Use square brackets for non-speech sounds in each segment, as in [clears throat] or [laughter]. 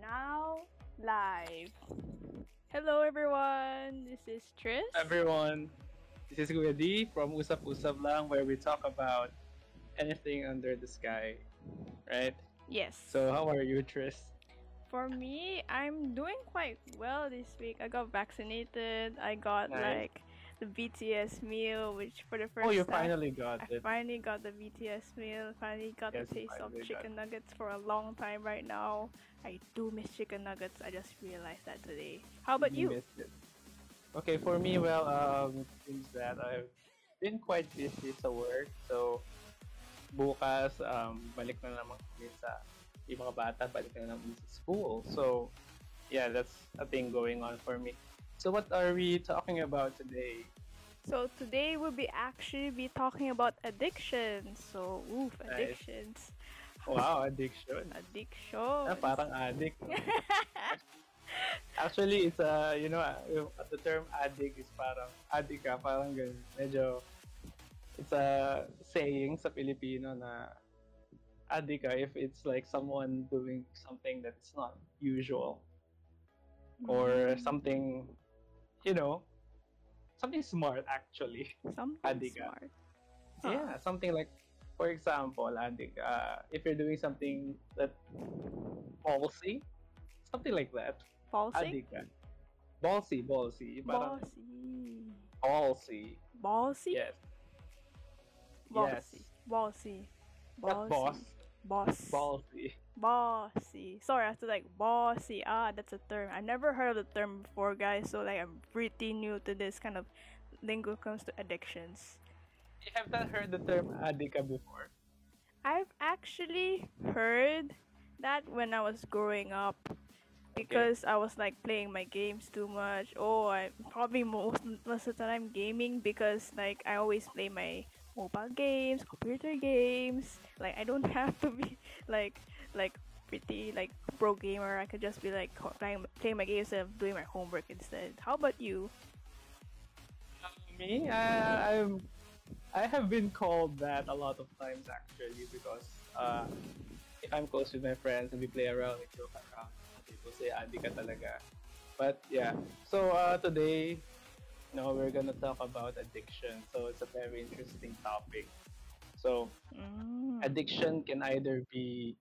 now live. Hello, everyone. This is Tris. Everyone, this is Kuya D from Usap Usap Lang, where we talk about anything under the sky, right? Yes. So, how are you, Tris? For me, I'm doing quite well this week. I got vaccinated. I got Nice. like the BTS meal, which for the first Oh, you time, finally got I it. finally got the BTS meal. Finally got Yes, the taste of chicken nuggets for a long time right now. I do miss chicken nuggets. I just realized that today. How about you? it. Okay, for me, well, um, it seems that I've been quite busy sa work. So, bukas, um, balik na naman kami sa yung mga bata, balik na naman sa school. So, yeah, that's a thing going on for me. So, what are we talking about today? So today we'll be actually be talking about addictions. So oof, Nice. addictions. Wow, addiction. Addiction. [laughs] Ah, parang addict. [laughs] Actually, it's a, you know, uh, the term addict is parang, addict ka, parang ganun. Medyo, it's a saying sa Filipino na addict ka if it's like someone doing something that's not usual or Mm, something, you know, something smart actually. something addict smart. Huh. Yeah, something like, for example, addict, uh, if you're doing something that ballsy, something like that. Ballsy. Addict ka. Ballsy, ballsy. Parang Ballsy. ballsy. Ballsy. Yes. Ballsy. Yes. Ballsy. Not boss. Boss. Ballsy. Bossy. Sorry, I have to like bossy. Ah, that's a term. I never heard of the term before, guys. So like, I'm pretty new to this kind of lingo when it comes to addictions. You have not heard the term addict before? I've actually heard that when I was growing up because I was like playing my games too much. Oh, I probably most most of the time gaming because like I always play my mobile games, computer games. Like I don't [laughs] have to be like like pretty like pro gamer. I could just be like playing playing my games and doing my homework instead. How about you? Me? I, I'm, I have been called that a lot of times actually because uh, if I'm close with my friends and we play around, we joke around, people say addict ka talaga. But yeah, so uh, today, you know, we're gonna talk about addiction. So it's a very interesting topic. So Mm. addiction can either be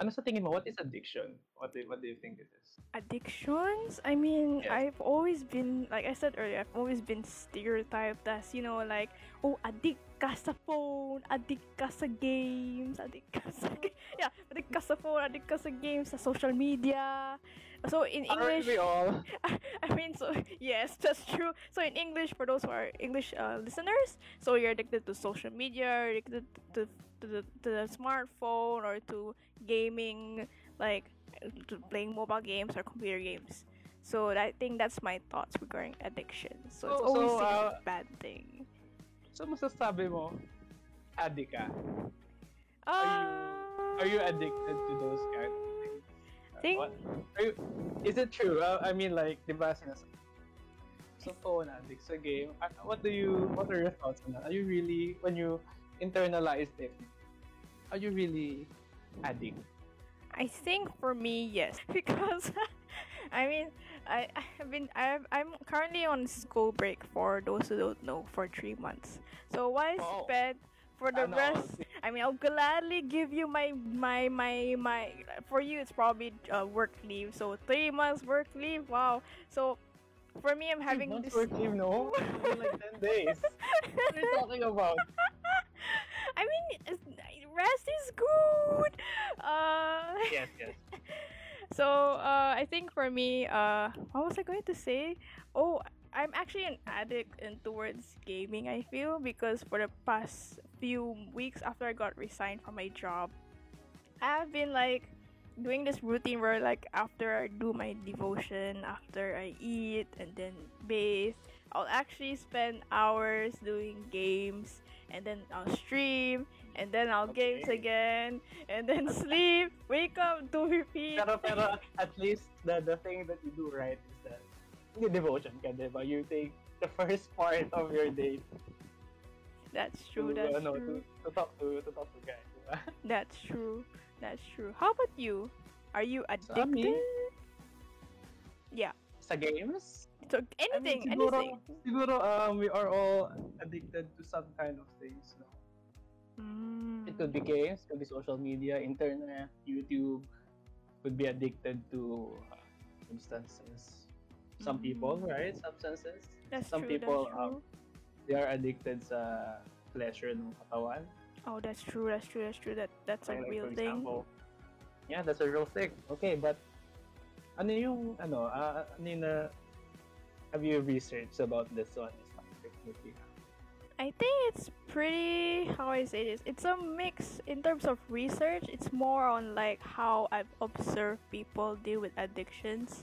ano sa tingin mo? What is addiction? What do, what do you think it is? Addictions? I mean Yes. i've always been like i said earlier i've always been stereotyped as you know like oh addict ka sa phone addict ka sa games addict ka sa [laughs] yeah addict ka sa phone addict ka sa games sa social media so in english we all [laughs] I mean, so yes, that's true. So in English, for those who are English uh, listeners, so you're addicted to social media, addicted to to the, to the smartphone or to gaming, like to playing mobile games or computer games. So I think that's my thoughts regarding addiction. So it's So- always so, uh, a bad thing. so masasabi mo addict ka Uh, are you addicted to those kind of things Uh, Think- what, is it true? Uh, I mean like di ba sinasabi sa phone addict sa game what do you what are your thoughts on that? Are you really when you internalized it are you really addict I think for me, yes, [laughs] because I mean, I I have been I've, I'm currently on school break for those who don't know for three months. So why I Wow. For the Ano, rest, I mean, I'll gladly give you my my my my. For you, it's probably uh, work leave. So three months work leave. Wow. So for me, I'm having this. work leave, no? [laughs] Like 10 days. What are you talking about? [laughs] I mean, rest is good. Uh. Yes, yes. [laughs] So uh, I think for me, uh, what was I going to say? Oh, I'm actually an addict in towards gaming. I feel because for the past few weeks after I got resigned from my job, I've been like doing this routine where like after I do my devotion, after I eat and then bathe, I'll actually spend hours doing games and then I'll stream and then I'll games again and then [laughs] sleep, wake up, do repeat. Pero, pero [laughs] at least the, the thing that you do right is that hindi devotion ka, di ba? You take the first part of your day That's true. to, That's ano, true. to, to talk to to talk to guys? [laughs] That's true. That's true. How about you? Are you Sa amin? addicted? Yeah. Sa games? So I mean, anything, siguro, anything. siguro um, we are all addicted to some kind of things. No? Mm. It could be games, could be social media, internet, YouTube. Could be addicted to uh, substances. Some people, Mm. right? Substances. That's some true. people, that's um, true. They are addicted sa pleasure ng katawan. oh, that's true. That's true. That's true. That that's a Like, real for thing. example, yeah, that's a real thing. Okay, but ano yung ano, ah, ano yung have you researched about this one? This topic, I think it's pretty how I say this. It's a mix in terms of research. It's more on like how I've observed people deal with addictions.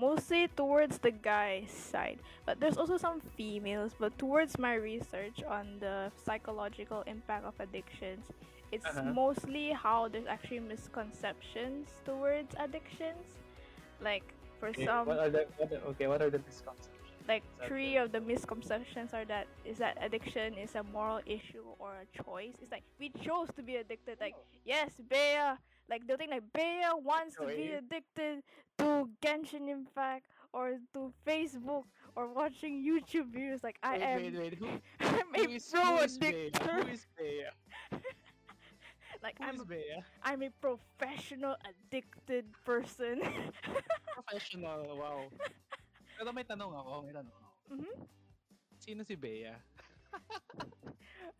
Mostly towards the guy side. But there's also some females, but towards my research on the psychological impact of addictions, it's Uh-huh. mostly how there's actually misconceptions towards addictions. Like for Okay, some what are the what are, okay? What are the misconceptions? like three the- of the misconceptions are that is that addiction is a moral issue or a choice. It's like we chose to be addicted. Like Oh. yes, Bea, like they'll think like Bea wants to be addicted to Genshin Impact or to Facebook or watching YouTube videos. Like I wait, am, wait, wait. Who, [laughs] I'm a who is, pro who is addictor. Who is Bea? [laughs] Like Who I'm, Bea? I'm a professional addicted person. [laughs] Professional, wow. Pero may tanong ako, may tanong ako. Mm-hmm. Sino si Bea?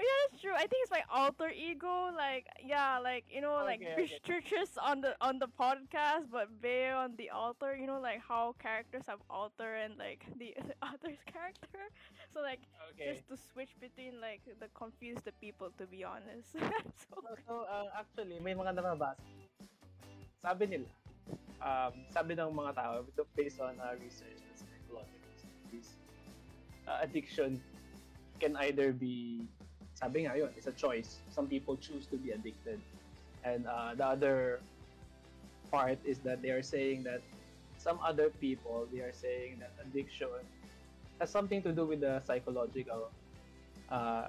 Yeah, that's true. I think it's my alter ego. Like, yeah, like you know, like Okay, okay. [laughs] researchers on the on the podcast, but Bear on the alter. You know, like how characters have alter and like the, the [laughs] other's character. So like Okay. just to switch between like the confuse the people. To be honest. [laughs] so, So, so uh, actually, may mga nababasa. Sabi nila, um, sabi ng mga tao, based on our research and psychological studies, uh, addiction can either be, sabi nga yun, it's a choice. Some people choose to be addicted. And uh, the other part is that they are saying that some other people, they are saying that addiction has something to do with the psychological uh,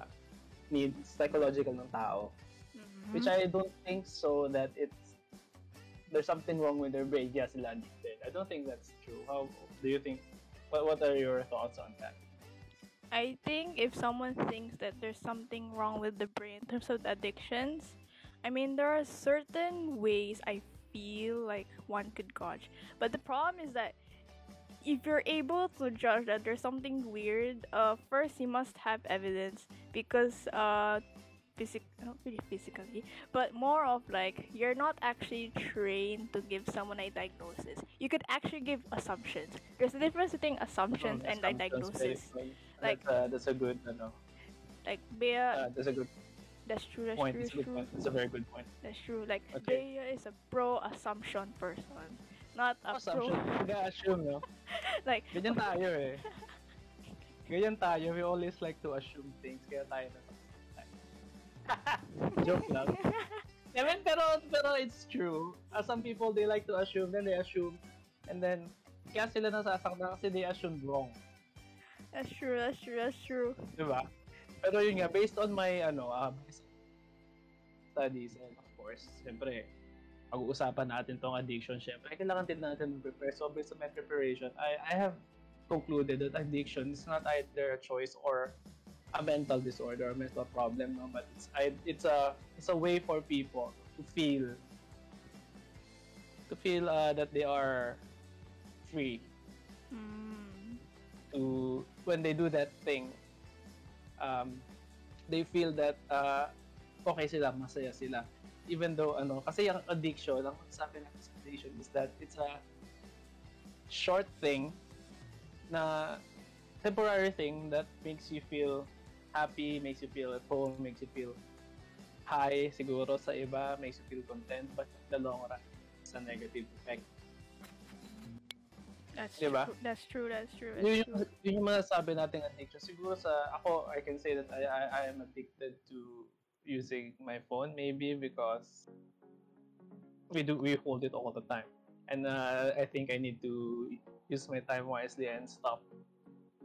needs, psychological ng tao Mhm. which I don't think so that it's there's something wrong with their brain. Yeah, sila addicted. I don't think that's true. How do you think? What What are your thoughts on that? I think if someone thinks that there's something wrong with the brain in terms of addictions, I mean, there are certain ways I feel like one could gauge. But the problem is that if you're able to judge that there's something weird, uh, first you must have evidence because uh, physic not really physically, but more of like you're not actually trained to give someone a diagnosis. You could actually give assumptions. There's a difference between assumptions Um, and a assumptions, diagnosis. very- Like- that's, uh, that's a good no Like Bea, uh, that's a good that's true. That's point. true. It's That's a true. point. It's a very good point. That's true. Like Okay. Bea is a pro assumption person, not a Assumption. pro. Nag-assume, [laughs] no? like Ganyan tayo eh. [laughs] Ganyan tayo. We always like to assume things. Kaya tayo na [laughs] Joke lang. I mean, pero, pero it's true. Uh, some people, they like to assume, then they assume, and then, kaya sila nasasaktan kasi they assume wrong. that's true. That's true. That's true. Di ba? Pero yun nga, based on my, ano, um, studies, and of course, siyempre, pag-uusapan natin tong addiction, siyempre, kailangan din natin prepare. So, based on my preparation, I, I have concluded that addiction is not either a choice or a mental disorder or mental problem, no? but it's, I, it's a it's a way for people to feel to feel uh, that they are free Mm. to when they do that thing um they feel that uh okay sila masaya sila even though ano kasi yung addiction ang sabi sa addiction is that it's a short thing na temporary thing that makes you feel happy makes you feel at home makes you feel high siguro sa iba makes you feel content but in the long run it's a negative effect That's Diba? true. That's true. That's true. yun That's yung, true. yun yung masasabi nating addiction. Siguro sa ako, I can say that I, I, I am addicted to using my phone maybe because we do we hold it all the time. And uh, I think I need to use my time wisely and stop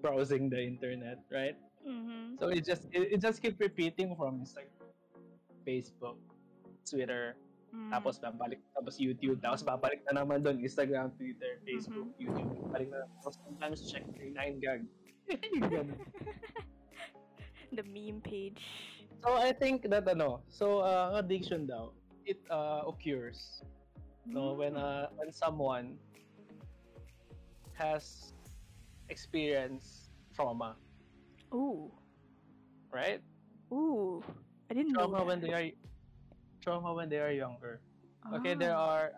browsing the internet, right? Mm-hmm. So it just it, it just keep repeating from like Facebook, Twitter, Mm. Tapos babalik, tapos YouTube, tapos babalik na naman doon, Instagram, Twitter, Facebook, Mhm. YouTube, babalik na Tapos sometimes check your 9gag. [laughs] [laughs] The meme page. so I think that ano, so uh, addiction daw, it uh, occurs no when Mm. uh, when someone has experienced trauma, Ooh. right? Ooh. I didn't Trauma know when they are trauma when they are younger. Okay, there Ah. are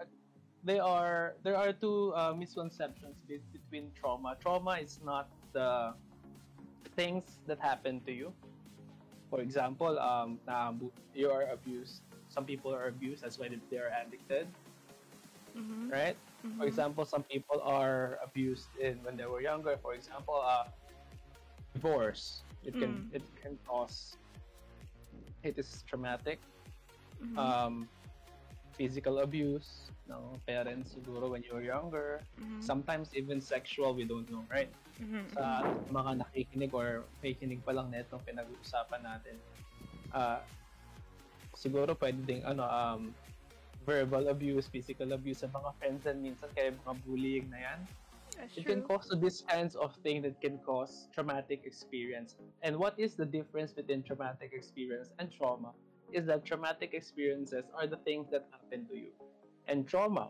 they are there are two uh, misconceptions be- between trauma. Trauma is not the things that happen to you. For example, um, you are abused. Some people are abused. That's why they are addicted, Mhm, right? For mhm. example, some people are abused in when they were younger. For example, uh, divorce. It can Mm. it can cause. It is traumatic. Mhm. Um, physical abuse ng parents siguro when you were younger. Mhm, Sometimes even sexual, we don't know, right? mhm, Sa mga nakikinig or makikinig pa lang netong pinag-uusapan natin. Uh, siguro pwede ding ano, um, verbal abuse, physical abuse sa mga friends and minsan kaya mga bullying na yan. That's It can cause these kinds of things that can cause traumatic experience. And what is the difference between traumatic experience and trauma? Is that traumatic experiences are the things that happen to you. And trauma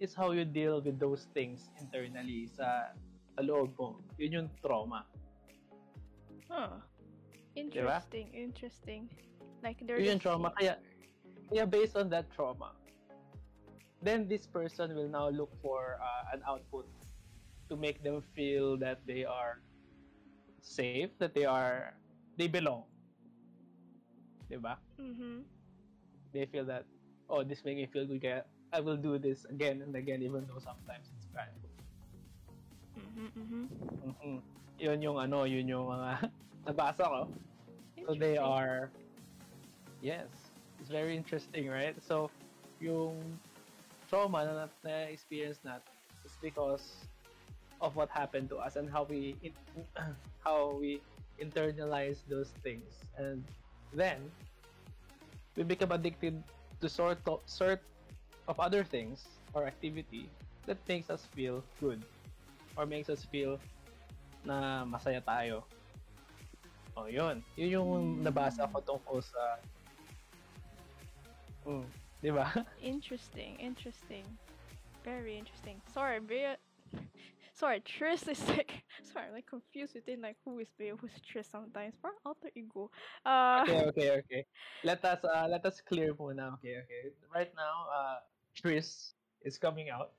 is how you deal with those things internally sa, sa loob mo. Yun yung trauma. Huh. Interesting, interesting. Like they're Yun yung trauma. Kaya, kaya based on that trauma, then this person will now look for uh, an output to make them feel that they are safe, that they are, they belong. Diba? Mhm. They feel that, oh, this make me feel good, kaya I will do this again and again even though sometimes it's bad. Mhm. mm-hmm. Mm-hmm. Yun yung ano, yun yung mga [laughs] nabasa ko. So they are, yes, it's very interesting, right? So, yung trauma na na-experience natin is because of what happened to us and how we in, [clears throat] how we internalize those things, and then we become addicted to sort of sort of other things or activity that makes us feel good or makes us feel na masaya tayo. Oh, yun. Yun yung Mm. nabasa ko tungkol sa... Mm, di ba? [laughs] Interesting, interesting. Very interesting. Sorry, very sorry, Tris is [laughs] like sorry, I'm like confused between like who is Bea, who's Tris sometimes. For alter ego. Uh Okay, [laughs] okay, okay. Let us uh, let us clear muna. Okay, okay. Right now, uh, Tris is coming out.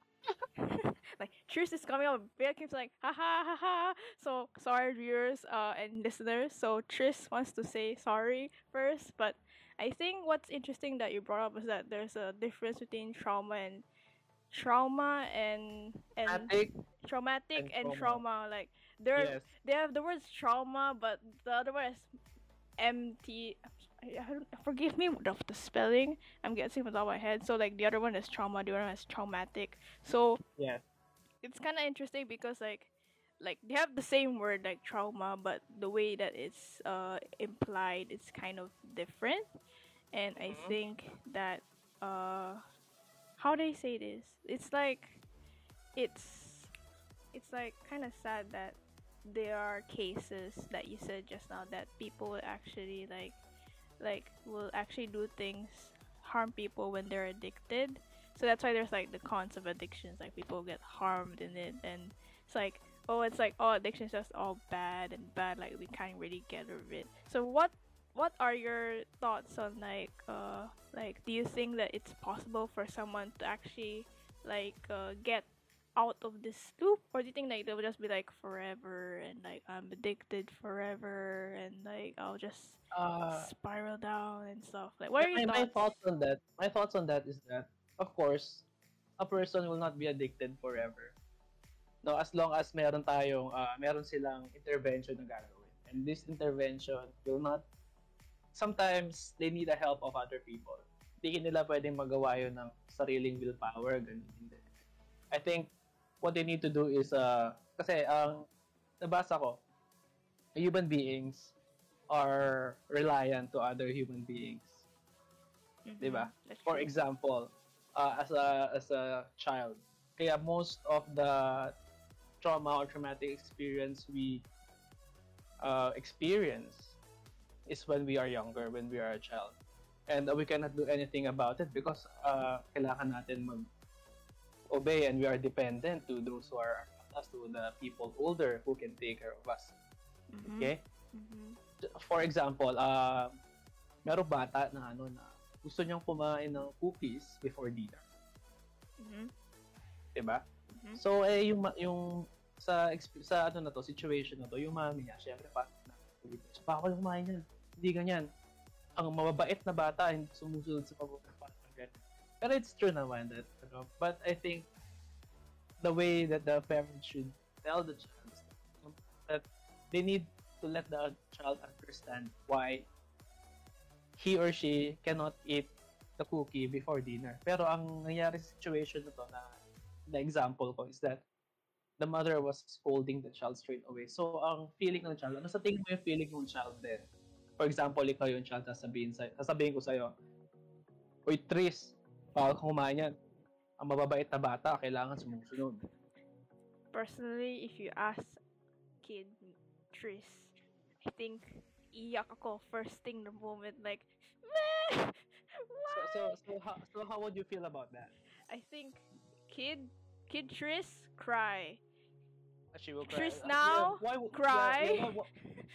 [laughs] like Tris is coming up, Bea keeps like ha ha ha ha. So sorry viewers uh and listeners. So Tris wants to say sorry first, but I think what's interesting that you brought up is that there's a difference between trauma and trauma and and Attic. traumatic and and, trauma. trauma. Like there Yes. they have the words trauma, but the other one is MT. I, I don't, forgive me of the spelling. I'm guessing with all my head. So like the other one is trauma, the other one is traumatic. So yeah, it's kind of interesting because like like they have the same word like trauma, but the way that it's uh implied it's kind of different. And I Mhm. think that uh how do they say this, it's like it's it's like kind of sad that there are cases that you said just now that people will actually like like will actually do things harm people when they're addicted. So that's why there's like the cons of addictions like people get harmed in it and it's like oh it's like oh addiction is just all bad and bad like we can't really get rid of it. So what what are your thoughts on like uh like do you think that it's possible for someone to actually like uh, get out of this loop or do you think like they'll just be like forever and like i'm addicted forever and like i'll just Uh, spiral down and stuff like what are my, your my thoughts thoughts on that, my thoughts on that is that, of course, a person will not be addicted forever. No, as long as meron tayong, uh, meron silang intervention na gagawin. And this intervention will not, sometimes they need the help of other people. Hindi nila pwedeng magawa yun ng sariling willpower, ganun. Hindi. I think what they need to do is, uh, kasi ang nabasa ko, human beings are reliant to other human beings. Mhm. Diba? For example, uh, as a as a child, kaya most of the trauma or traumatic experience we uh, experience is when we are younger, when we are a child. And uh, we cannot do anything about it because uh, kailangan natin mag obey and we are dependent to those who are us to the people older who can take care of us. Mhm. Okay? Mhm. For example, uh, merong bata na ano na gusto niyang kumain ng cookies before dinner. Mhm. 'di ba? Mhm. So eh yung yung sa sa ano na to, situation na to, yung mami niya, syempre pa na bawal kumain yan. Hindi ganyan. Ang mababait na bata hindi sumusunod sa ganyan. Pero it's true naman that ano, but I think the way that the parents should tell the child that they need to let the child understand why he or she cannot eat the cookie before dinner. Pero ang nangyari sa situation na to na the example ko is that the mother was scolding the child straight away. So, ang feeling ng child, ano sa tingin mo yung feeling ng child din? For example, ikaw yung child, sasabihin, sa, sasabihin ko sa'yo, Uy, Tris, bawal kang kumain yan. Ang mababait na bata, kailangan sumusunod. Personally, if you ask kid Tris, I think iyak ako first thing the moment like, "Meh, So, why?" so, so, how, so how would you feel about that? I think kid kid Tris cry. She will cry. Tris Uh, now, why, would- cry. Yeah, yeah, why,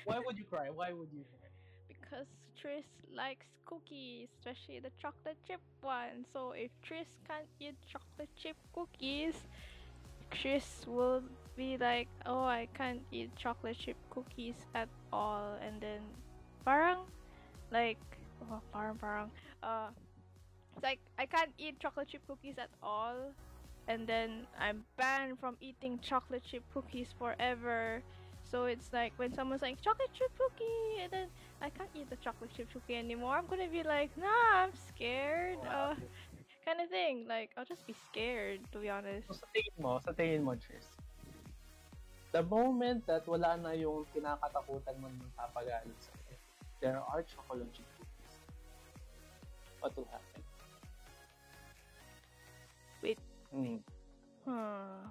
why would you cry? Why would you cry? Because Tris likes cookies, especially the chocolate chip one. So if Tris can't eat chocolate chip cookies, Tris will be like, "Oh, I can't eat chocolate chip cookies at all." And then, parang, like, oh, parang parang, uh, it's like I can't eat chocolate chip cookies at all. And then I'm banned from eating chocolate chip cookies forever. So it's like when someone's like chocolate chip cookie, and then I can't eat the chocolate chip cookie anymore. I'm gonna be like, nah, I'm scared. Uh, [laughs] kind of thing. Like I'll just be scared, to be honest. So, sa tingin mo, sa tingin mo, Tris, the moment that wala na yung kinakatakutan mo ng papagalit sa there are chocolate chip cookies, what will happen? Wait. Hmm. Huh.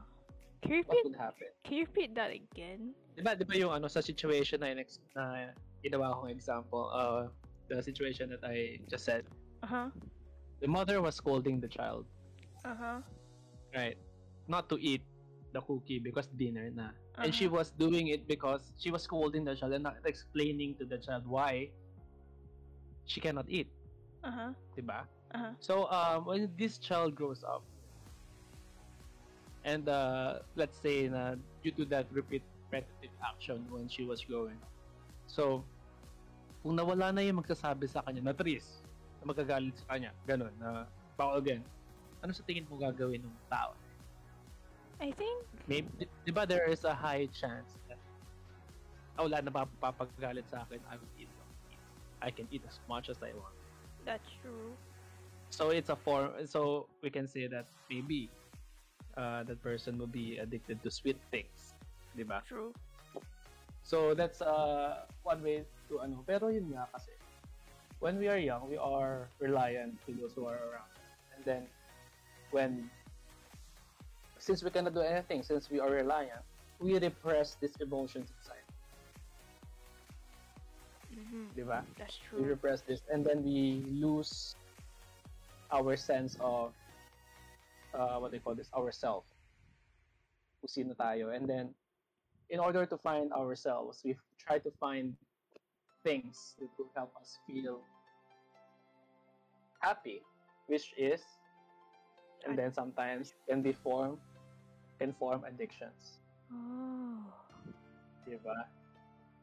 Can you What repeat? would happen? Can you repeat that again? Di ba, di ba yung ano, sa situation na, in- na ginawa kong example, uh, the situation that I just said, Uh huh. the mother was scolding the child, Uh huh. right? Not to eat the cookie because dinner na. And she Uh-huh. was doing it because she was scolding the child and not explaining to the child why she cannot eat, Uh huh. diba? Uh huh. So um, when this child grows up, and uh, let's say na due to that repeat repetitive action when she was growing, so kung nawala na yung magsasabi sa kanya na Tris, na magagalit sa kanya, ganun, na bawal again, ano sa tingin mo gagawin ng tao? I think. Maybe, di, di ba there is a high chance that oh, wala na papagalit sa akin, I will eat. I can eat as much as I want. That's true. So it's a form. So we can say that maybe uh, that person will be addicted to sweet things, di ba? True. So that's uh, one way to ano. Pero yun nga kasi, when we are young, we are reliant to those who are around. And then, when, since we cannot do anything, since we are reliant, we repress these emotions inside, Mm-hmm. That's we repress this and then we lose our sense of uh, what they call this ourself kung sino tayo and then in order to find ourselves we try to find things that will help us feel happy which is and then sometimes can be form can form addictions Oh. diba?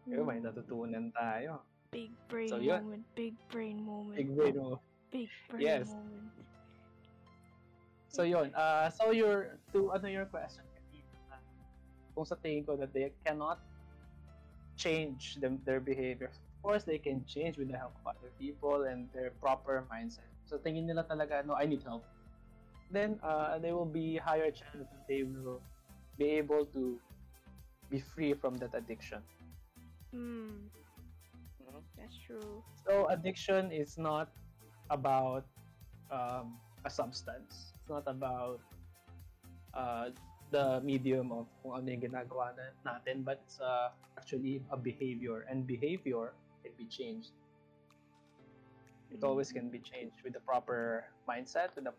Diba, may Mm. natutunan tayo Big brain So, moment. Big brain moment. big way to Big brain Yes. moment. So yun, uh, so your to ano your question kanina, uh, kung sa tingin ko that they cannot change them their behavior. Of course, they can change with the help of other people and their proper mindset. So tingin nila talaga, no, I need help. Then uh, they will be higher chance that they will be able to be free from that addiction. Mm. Mhm. That's true. So addiction is not about um, a substance. It's not about uh, the medium of kung ano yung ginagawa na, natin, but it's uh, actually a behavior. And behavior can be changed. It always can be changed with the proper mindset, with the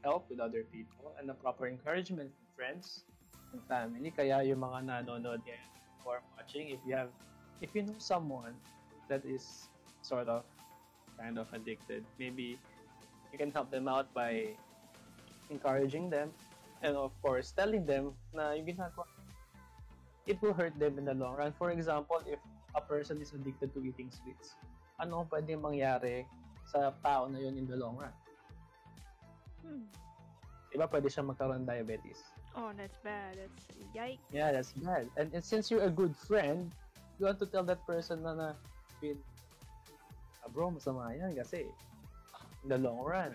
help with other people, and the proper encouragement from friends and family. Kaya yung mga nanonood ngayon are watching, if you have, if you know someone that is sort of kind of addicted, maybe you can help them out by encouraging them and of course telling them na yung ginagawa it will hurt them in the long run. For example, if a person is addicted to eating sweets, ano ang pwedeng mangyari sa tao na yun in the long run? Hmm. Diba pwede siya magkaroon ng diabetes? Oh, that's bad. That's yikes. Yeah, that's bad. And, and since you're a good friend, you want to tell that person na na, Bin, ah, bro, masama yan kasi in the long run,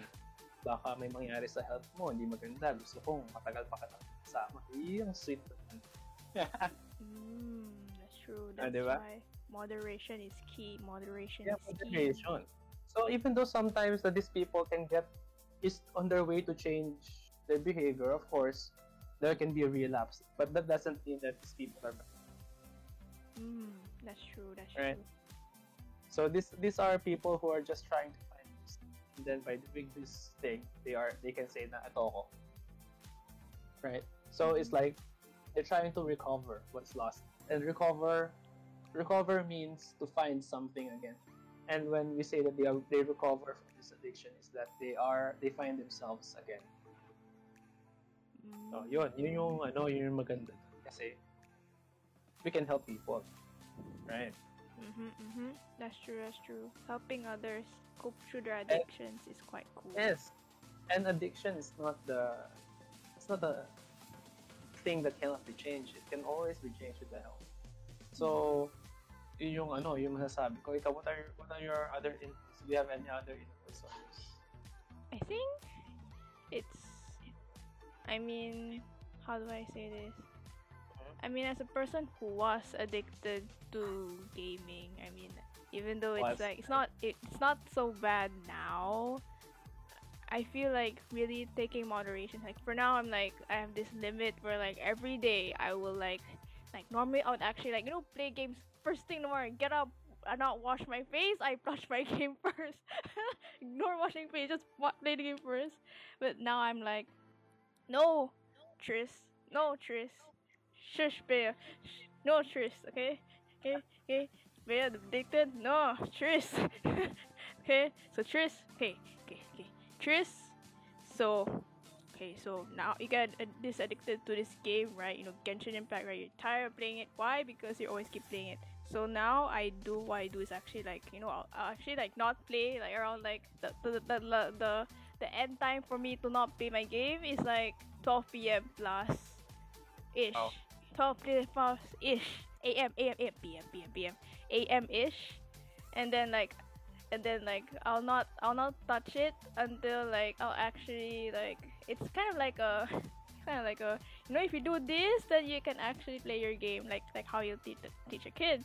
baka may mangyari sa health mo, hindi maganda. Gusto kong matagal pa ka kasama. Yung sweet naman. [laughs] Mm, that's true. Ah, That's diba? why moderation is key. Moderation Yeah, is key. moderation. So even though sometimes that these people can get is on their way to change their behavior, of course, there can be a relapse. But that doesn't mean that these people are bad. Mm, that's true. That's Right. true. So this these are people who are just trying to. And then by doing this thing, they are they can say na ito ako. Right? So it's like they're trying to recover what's lost. And recover recover means to find something again. And when we say that they are, they recover from this addiction is that they are they find themselves again. So Mm. yun, yun yung ano, yun yung maganda. Kasi we can help people. Right? Mhm, mhm. That's true. That's true. Helping others cope through their addictions is quite cool. Yes. And addiction is not the it's not the thing that cannot be changed. It can always be changed with the help. So yun yung ano, yung masasabi ko. Ikaw, what are your, what are your other inputs? Do you have any other inputs on this? I think it's. I mean, how do I say this? I mean, as a person who was addicted to gaming, I mean, even though it's Was. like it's not it's not so bad now. I feel like really taking moderation. Like for now, I'm like I have this limit where like every day I will like like normally I would actually like you know play games first thing in the morning, get up, I not wash my face, I touch my [laughs] game first. [laughs] Ignore washing face, just play the game first. But now I'm like, no, Tris, no Tris, shush, Bea, Shh, no Tris, okay, okay, okay. Bea addicted, no Tris, [laughs] okay. So Tris, okay, okay, okay, Tris. So, okay, so now you get this addicted to this game, right? You know, Genshin Impact, right? You're tired of playing it. Why? Because you always keep playing it. So now I do what I do is actually like you know I'll, I'll actually like not play like around like the the, the the the the end time for me to not play my game is like 12 p.m. plus ish. Oh. 12 p.m. plus ish. A.m. A.M. A.M. P.M. P.M. P.M. A.M. ish, and then like and then like I'll not I'll not touch it until like I'll actually like it's kind of like a [laughs] kind of like a you know if you do this then you can actually play your game like like how you teach teach a kid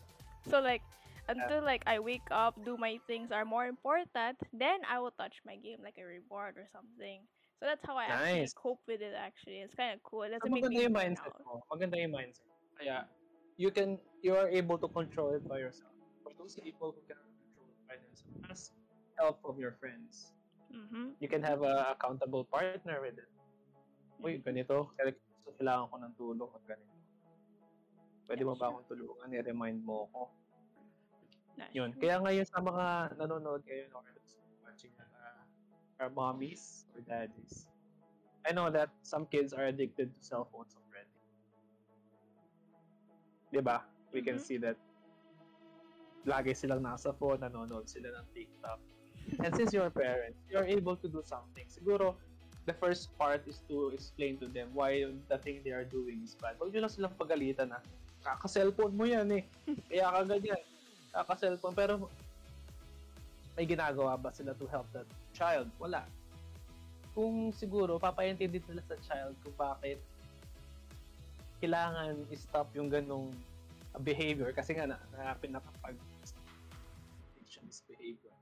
so like until like I wake up do my things are more important then I will touch my game like a reward or something so that's how I actually cope with it actually it's kind of cool it So doesn't make maganda me mindset mo. Maganda yung mindset. Kaya, you can, you are able to control it by yourself. For those people who cannot control it by themselves, ask help from your friends. Mhm. You can have a accountable partner with it. Uy, ganito, kaya- so kailangan ko ng tulong at ganito. Pwede mo Yeah, ba sure. akong tulungan? I-remind mo ako. That's Yun. Kaya ngayon sa mga nanonood ngayon or our mommies or daddies, I know that some kids are addicted to cell phones already. Diba? We can Mhm. see that lagi silang nasa phone, nanonood sila ng TikTok. And since you're parents, you're able to do something. Siguro, the first part is to explain to them why the thing they are doing is bad. Huwag nyo lang silang pagalitan na, kaka-cellphone mo yan eh. [laughs] Kaya ka ganyan. Kaka-cellphone. Pero, may ginagawa ba sila to help that child? Wala. Kung siguro, papaintindi nila sa child kung bakit kailangan i-stop yung ganong behavior kasi nga na, na pinakapag addiction is behavior.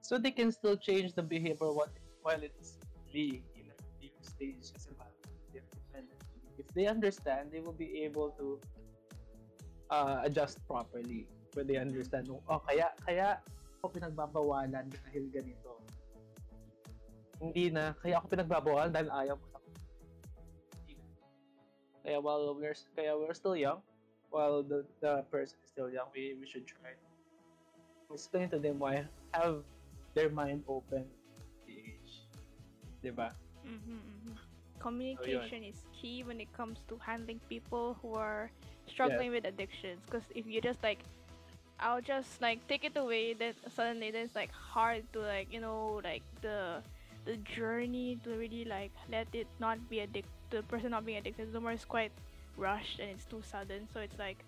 so they can still change the behavior what, while it's really in a deep stage kasi they're dependent. If they understand, they will be able to uh, adjust properly where they understand, oh, kaya, kaya ako pinagbabawalan dahil ganito. Hindi na, kaya ako pinagbabawalan dahil ayaw ko kaya while we're kaya we're still young, while the, the person is still young, we, we should try to explain to them why have their mind open the age. Diba? Mm-hmm, mm-hmm. Communication is key when it comes to handling people who are struggling yes. with addictions. Because if you just like, I'll just like take it away, then suddenly then it's like hard to like you know like the the journey to really like let it not be addicted the person not being addicted to more is quite rushed and it's too sudden. So it's like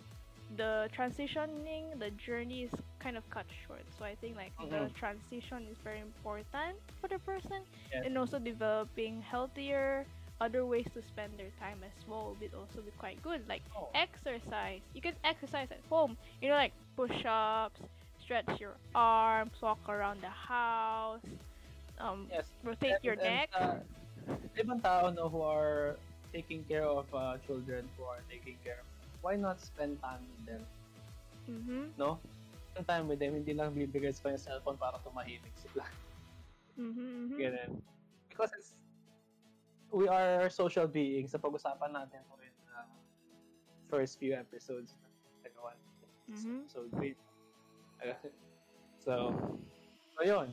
the transitioning, the journey is kind of cut short. So I think like mm-hmm. the transition is very important for the person, yes. and also developing healthier other ways to spend their time as well would also be quite good. Like oh. exercise, you can exercise at home. You know, like push-ups, stretch your arms, walk around the house, um, yes. rotate and, your and, neck. Uh, ibang tao no, who are taking care of uh, children, who are taking care of why not spend time with them? Mm-hmm. No? Spend time with them, hindi lang bibigay sa yung cellphone para tumahimik sila. Mm-hmm, Ganun. Because it's, we are social beings sa pag-usapan natin po in uh, first few episodes na nagawa. Mm-hmm. So, great. so, so yun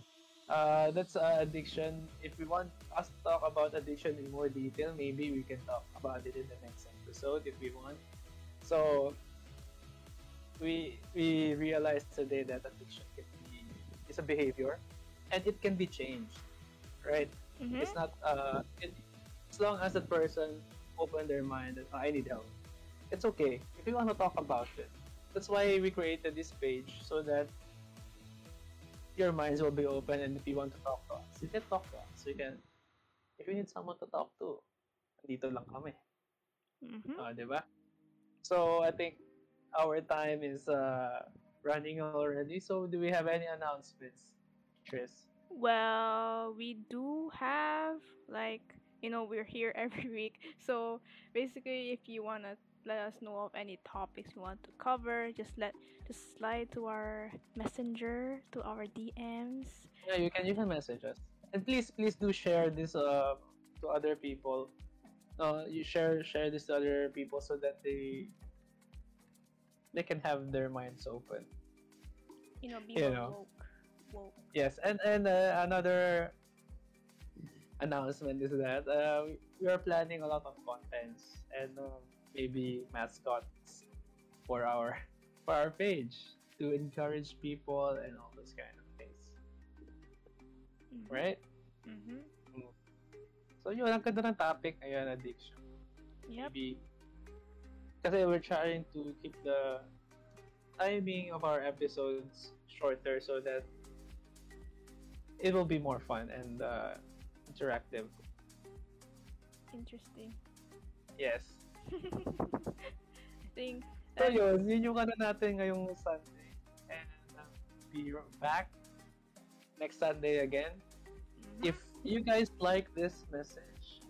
uh, that's uh, addiction. If we want us to talk about addiction in more detail, maybe we can talk about it in the next episode if we want. So we we realized today that addiction can be is a behavior, and it can be changed, right? Mm-hmm. It's not uh, it, as long as the person open their mind that oh, I need help, it's okay. If you want to talk about it, that's why we created this page so that your minds will be open and if you want to talk to us, you can talk to us. You can, if you need someone to talk to, dito lang kami. Mm-hmm. Uh, di ba? So, I think our time is uh, running already. So, do we have any announcements, Tris? Well, we do have, like, you know, we're here [laughs] every week. So, basically, if you want to let us know of any topics you want to cover. Just let just slide to our messenger to our DMs. Yeah, you can you can message us. And please please do share this uh to other people. Uh, you share share this to other people so that they they can have their minds open. You know, be you know. woke. woke. Yes, and and uh, another announcement is that uh, we are planning a lot of contents and um, maybe mascots for our [laughs] for our page to encourage people and all those kind of things. Mm-hmm. Right? Mm-hmm. So yun, ang ganda ng topic ngayon, addiction. Yep. Maybe, kasi we're trying to keep the timing of our episodes shorter so that it will be more fun and uh, interactive. Interesting. Yes. [laughs] I think. So yun, yun yung ano natin ngayong Sunday. And uh, be back next Sunday again. Mm-hmm. If you guys like this message,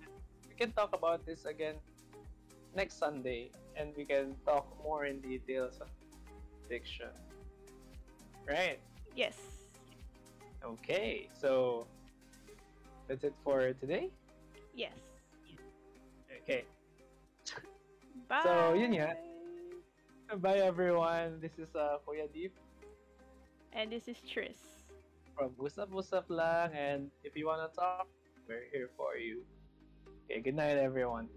we can talk about this again next Sunday and we can talk more in details on addiction. Right? Yes. Okay, so that's it for today? Yes. Okay. Bye. So, yun nga. Bye everyone. This is uh, Kuya D. And this is Tris. From Usap Usap lang. And if you wanna talk, we're here for you. Okay, good night everyone.